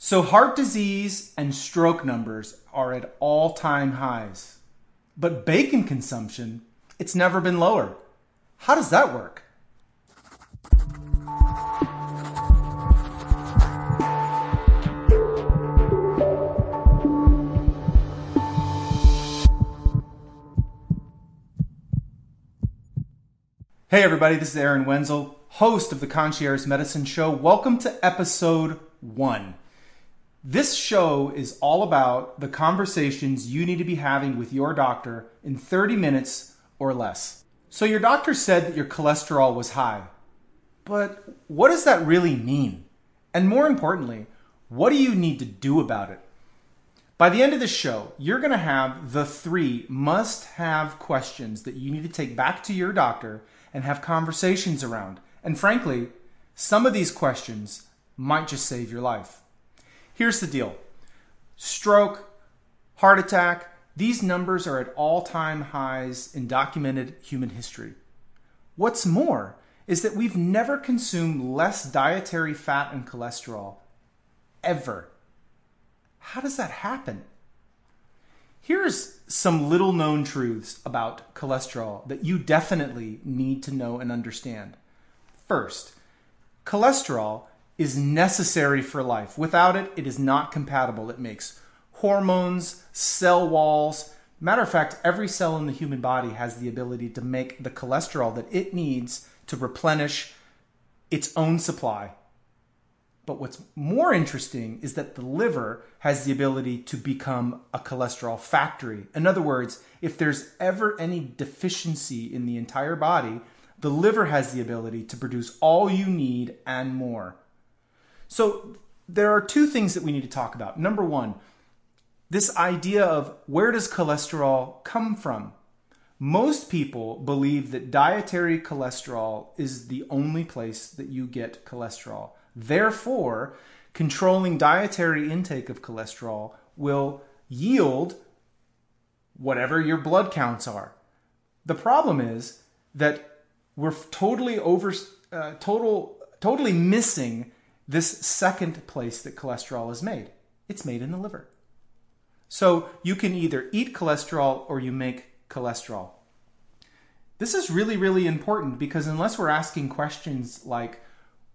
So, heart disease and stroke numbers are at all time highs. But bacon consumption, it's never been lower. How does that work? Hey, everybody, this is Aaron Wenzel, host of the Concierge Medicine Show. Welcome to episode one. This show is all about the conversations you need to be having with your doctor in 30 minutes or less. So, your doctor said that your cholesterol was high, but what does that really mean? And more importantly, what do you need to do about it? By the end of the show, you're going to have the three must have questions that you need to take back to your doctor and have conversations around. And frankly, some of these questions might just save your life. Here's the deal stroke, heart attack, these numbers are at all time highs in documented human history. What's more is that we've never consumed less dietary fat and cholesterol ever. How does that happen? Here's some little known truths about cholesterol that you definitely need to know and understand. First, cholesterol is necessary for life. Without it, it is not compatible. It makes hormones, cell walls. Matter of fact, every cell in the human body has the ability to make the cholesterol that it needs to replenish its own supply. But what's more interesting is that the liver has the ability to become a cholesterol factory. In other words, if there's ever any deficiency in the entire body, the liver has the ability to produce all you need and more. So there are two things that we need to talk about. Number one, this idea of where does cholesterol come from? Most people believe that dietary cholesterol is the only place that you get cholesterol. Therefore, controlling dietary intake of cholesterol will yield whatever your blood counts are. The problem is that we're totally over uh, total totally missing this second place that cholesterol is made. It's made in the liver. So you can either eat cholesterol or you make cholesterol. This is really, really important because unless we're asking questions like,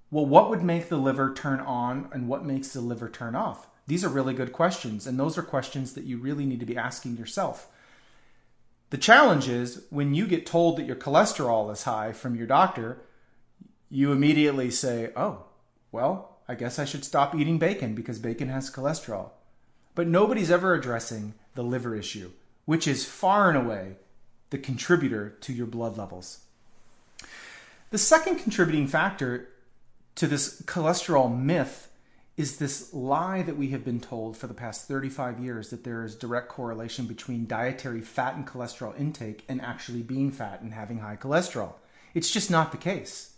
well, what would make the liver turn on and what makes the liver turn off? These are really good questions, and those are questions that you really need to be asking yourself. The challenge is when you get told that your cholesterol is high from your doctor, you immediately say, oh, well, I guess I should stop eating bacon because bacon has cholesterol. But nobody's ever addressing the liver issue, which is far and away the contributor to your blood levels. The second contributing factor to this cholesterol myth is this lie that we have been told for the past 35 years that there is direct correlation between dietary fat and cholesterol intake and actually being fat and having high cholesterol. It's just not the case.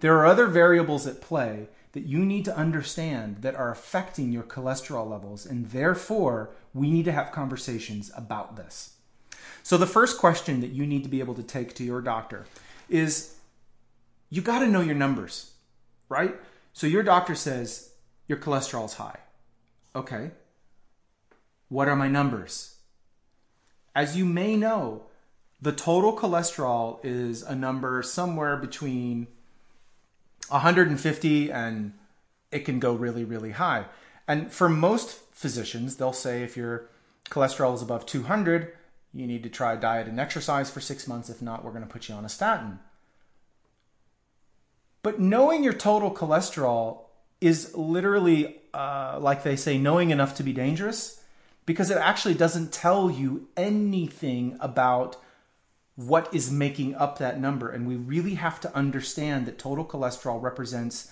There are other variables at play that you need to understand that are affecting your cholesterol levels, and therefore we need to have conversations about this. So, the first question that you need to be able to take to your doctor is you got to know your numbers right? So your doctor says your cholesterol is high. Okay. What are my numbers? As you may know, the total cholesterol is a number somewhere between 150 and it can go really, really high. And for most physicians, they'll say if your cholesterol is above 200, you need to try diet and exercise for six months. If not, we're going to put you on a statin. But knowing your total cholesterol is literally, uh, like they say, knowing enough to be dangerous because it actually doesn't tell you anything about what is making up that number. And we really have to understand that total cholesterol represents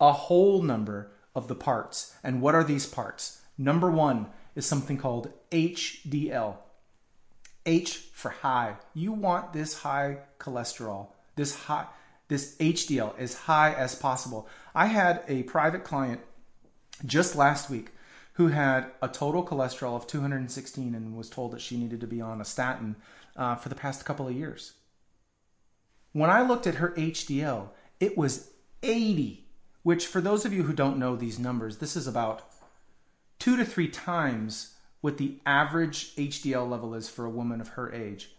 a whole number of the parts. And what are these parts? Number one is something called HDL. H for high. You want this high cholesterol, this high this HDL as high as possible. I had a private client just last week who had a total cholesterol of 216 and was told that she needed to be on a statin uh, for the past couple of years. When I looked at her HDL, it was 80, which for those of you who don't know these numbers, this is about two to three times what the average HDL level is for a woman of her age.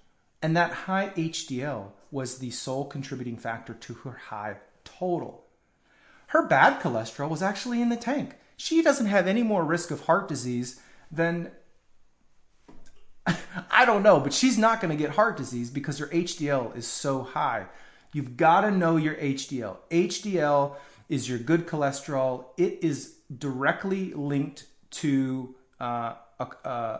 And that high HDL was the sole contributing factor to her high total. Her bad cholesterol was actually in the tank. She doesn't have any more risk of heart disease than I don't know, but she's not going to get heart disease because her HDL is so high. You've got to know your HDL. HDL is your good cholesterol. It is directly linked to uh, uh,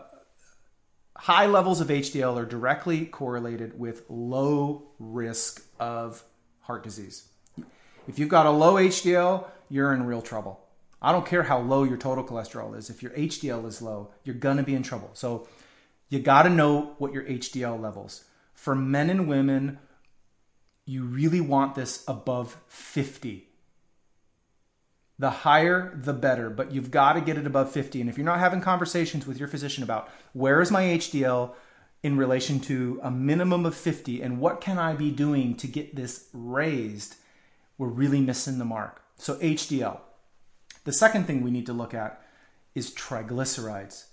high levels of HDL are directly correlated with low risk of heart disease. If you've got a low HDL, you're in real trouble. I don't care how low your total cholesterol is. If your HDL is low, you're going to be in trouble. So you got to know what your HDL levels. For men and women, you really want this above 50. The higher, the better, but you've got to get it above 50. And if you're not having conversations with your physician about where is my HDL in relation to a minimum of 50 and what can I be doing to get this raised, we're really missing the mark. So, HDL. The second thing we need to look at is triglycerides.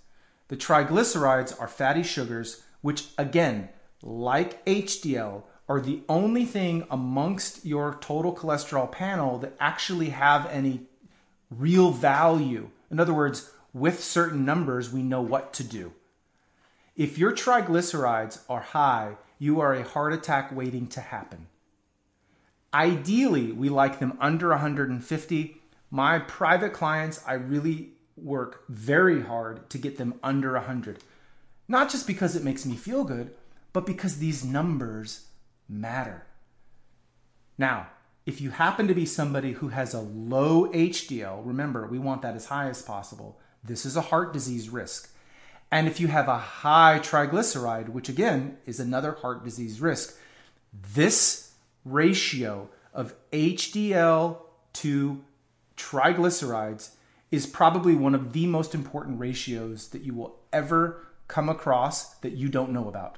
The triglycerides are fatty sugars, which, again, like HDL, are the only thing amongst your total cholesterol panel that actually have any real value. In other words, with certain numbers, we know what to do. If your triglycerides are high, you are a heart attack waiting to happen. Ideally, we like them under 150. My private clients, I really work very hard to get them under 100. Not just because it makes me feel good, but because these numbers matter. Now, if you happen to be somebody who has a low HDL, remember, we want that as high as possible. This is a heart disease risk. And if you have a high triglyceride, which again is another heart disease risk, this ratio of HDL to triglycerides is probably one of the most important ratios that you will ever come across that you don't know about.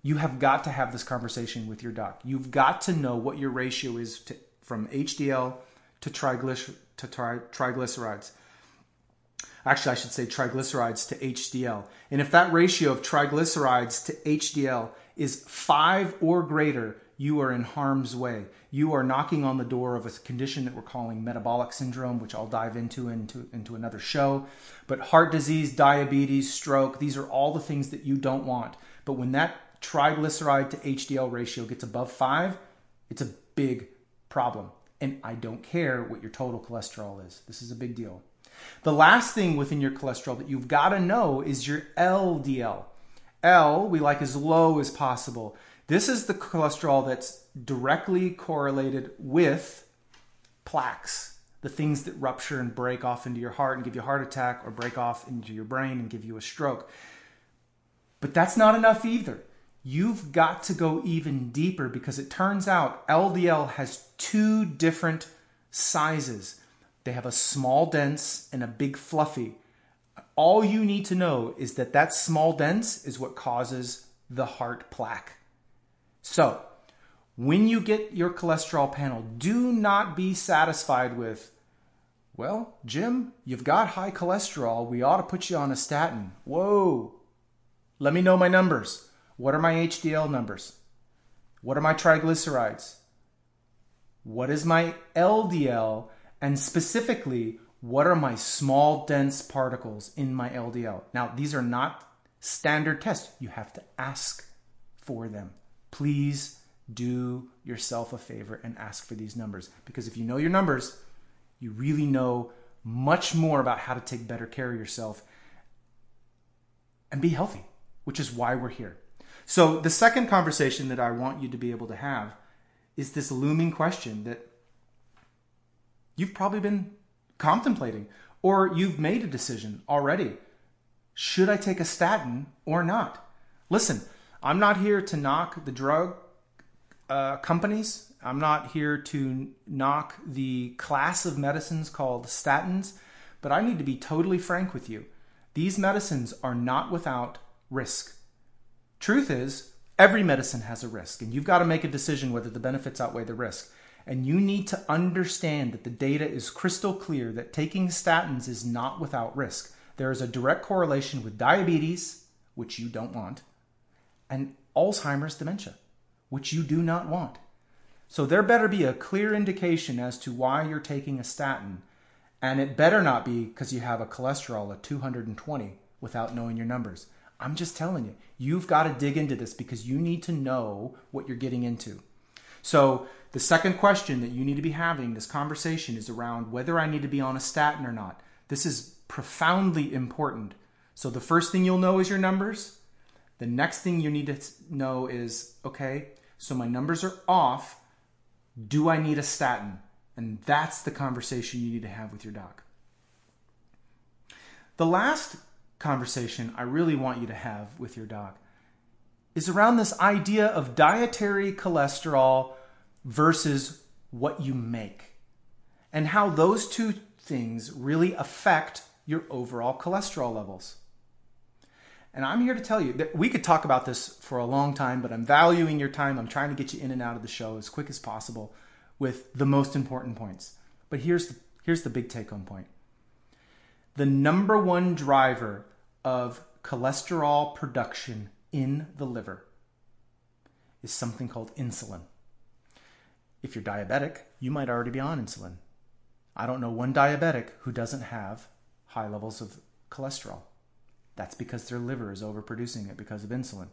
You have got to have this conversation with your doc. You've got to know what your ratio is to, from HDL to, to tri- triglycerides. Actually, I should say triglycerides to HDL. And if that ratio of triglycerides to HDL is five or greater, you are in harm's way. You are knocking on the door of a condition that we're calling metabolic syndrome, which I'll dive into into, into another show. But heart disease, diabetes, stroke, these are all the things that you don't want. But when that triglyceride to HDL ratio gets above five, it's a big problem. And I don't care what your total cholesterol is. This is a big deal. The last thing within your cholesterol that you've got to know is your LDL. L we like as low as possible. This is the cholesterol that's directly correlated with plaques, the things that rupture and break off into your heart and give you a heart attack or break off into your brain and give you a stroke. But that's not enough either. You've got to go even deeper because it turns out LDL has two different sizes. They have a small dense and a big fluffy. All you need to know is that that small dense is what causes the heart plaque. So, when you get your cholesterol panel, do not be satisfied with, well, Jim, you've got high cholesterol. We ought to put you on a statin. Whoa. Let me know my numbers. What are my HDL numbers? What are my triglycerides? What is my LDL? And specifically, what are my small dense particles in my LDL? Now, these are not standard tests. You have to ask for them please do yourself a favor and ask for these numbers. Because if you know your numbers, you really know much more about how to take better care of yourself and be healthy, which is why we're here. So, the second conversation that I want you to be able to have is this looming question that you've probably been contemplating or you've made a decision already. Should I take a statin or not? Listen, I'm not here to knock the drug uh, companies. I'm not here to knock the class of medicines called statins, but I need to be totally frank with you. These medicines are not without risk. Truth is, every medicine has a risk, and you've got to make a decision whether the benefits outweigh the risk. And you need to understand that the data is crystal clear that taking statins is not without risk. There is a direct correlation with diabetes, which you don't want, and Alzheimer's dementia, which you do not want. So there better be a clear indication as to why you're taking a statin, and it better not be because you have a cholesterol of 220 without knowing your numbers. I'm just telling you, you've got to dig into this because you need to know what you're getting into. So, the second question that you need to be having this conversation is around whether I need to be on a statin or not. This is profoundly important. So, the first thing you'll know is your numbers. The next thing you need to know is okay, so my numbers are off. Do I need a statin? And that's the conversation you need to have with your doc. The last conversation I really want you to have with your doc is around this idea of dietary cholesterol versus what you make and how those two things really affect your overall cholesterol levels. And I'm here to tell you that we could talk about this for a long time, but I'm valuing your time. I'm trying to get you in and out of the show as quick as possible with the most important points. But here's the, here's the big take home point the number one driver of cholesterol production in the liver is something called insulin. If you're diabetic, you might already be on insulin. I don't know one diabetic who doesn't have high levels of cholesterol. That's because their liver is overproducing it because of insulin.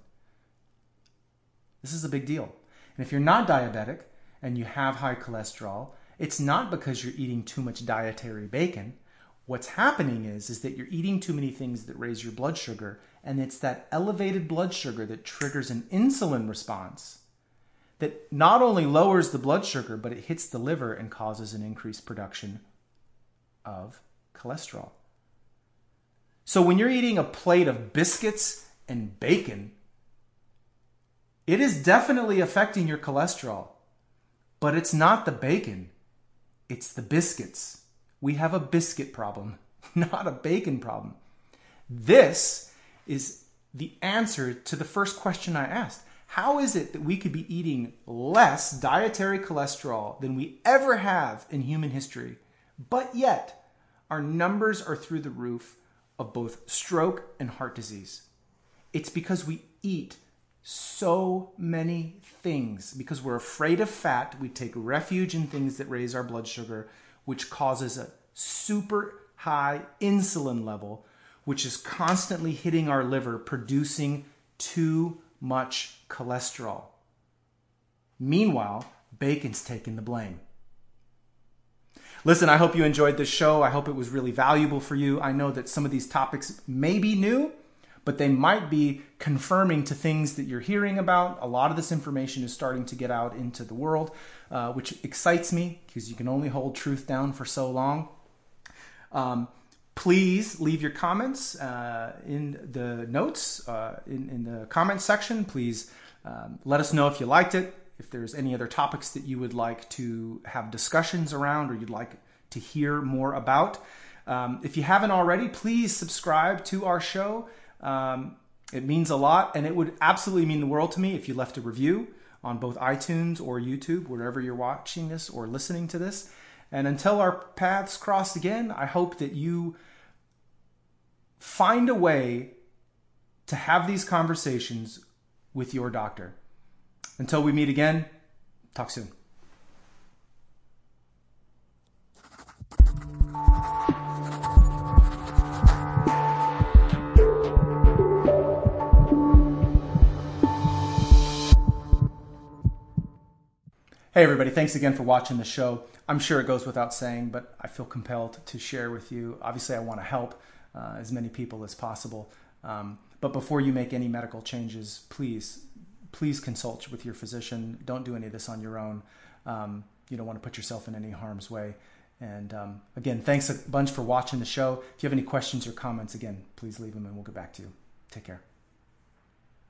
This is a big deal. And if you're not diabetic and you have high cholesterol, it's not because you're eating too much dietary bacon. What's happening is, is that you're eating too many things that raise your blood sugar, and it's that elevated blood sugar that triggers an insulin response that not only lowers the blood sugar, but it hits the liver and causes an increased production of cholesterol. So when you're eating a plate of biscuits and bacon, it is definitely affecting your cholesterol, but it's not the bacon, it's the biscuits. We have a biscuit problem, not a bacon problem. This is the answer to the first question I asked. How is it that we could be eating less dietary cholesterol than we ever have in human history, but yet our numbers are through the roof of both stroke and heart disease? It's because we eat so many things. Because we're afraid of fat, we take refuge in things that raise our blood sugar, which causes a super high insulin level, which is constantly hitting our liver, producing too much cholesterol. Meanwhile, bacon's taking the blame. Listen, I hope you enjoyed this show. I hope it was really valuable for you. I know that some of these topics may be new, but they might be confirming to things that you're hearing about. A lot of this information is starting to get out into the world, uh, which excites me because you can only hold truth down for so long. Um, please leave your comments uh, in the notes uh, in, in, the comments section. Please um, let us know if you liked it, if there's any other topics that you would like to have discussions around or you'd like to hear more about. Um, if you haven't already, please subscribe to our show. Um, it means a lot, and it would absolutely mean the world to me if you left a review on both iTunes or YouTube, wherever you're watching this or listening to this. And until our paths cross again, I hope that you find a way to have these conversations with your doctor. Until we meet again, talk soon. Hey, everybody, thanks again for watching the show. I'm sure it goes without saying, but I feel compelled to share with you. Obviously, I want to help uh, as many people as possible. Um, but before you make any medical changes, please, please consult with your physician. Don't do any of this on your own. Um, you don't want to put yourself in any harm's way. And um, again, thanks a bunch for watching the show. If you have any questions or comments, again, please leave them and we'll get back to you. Take care.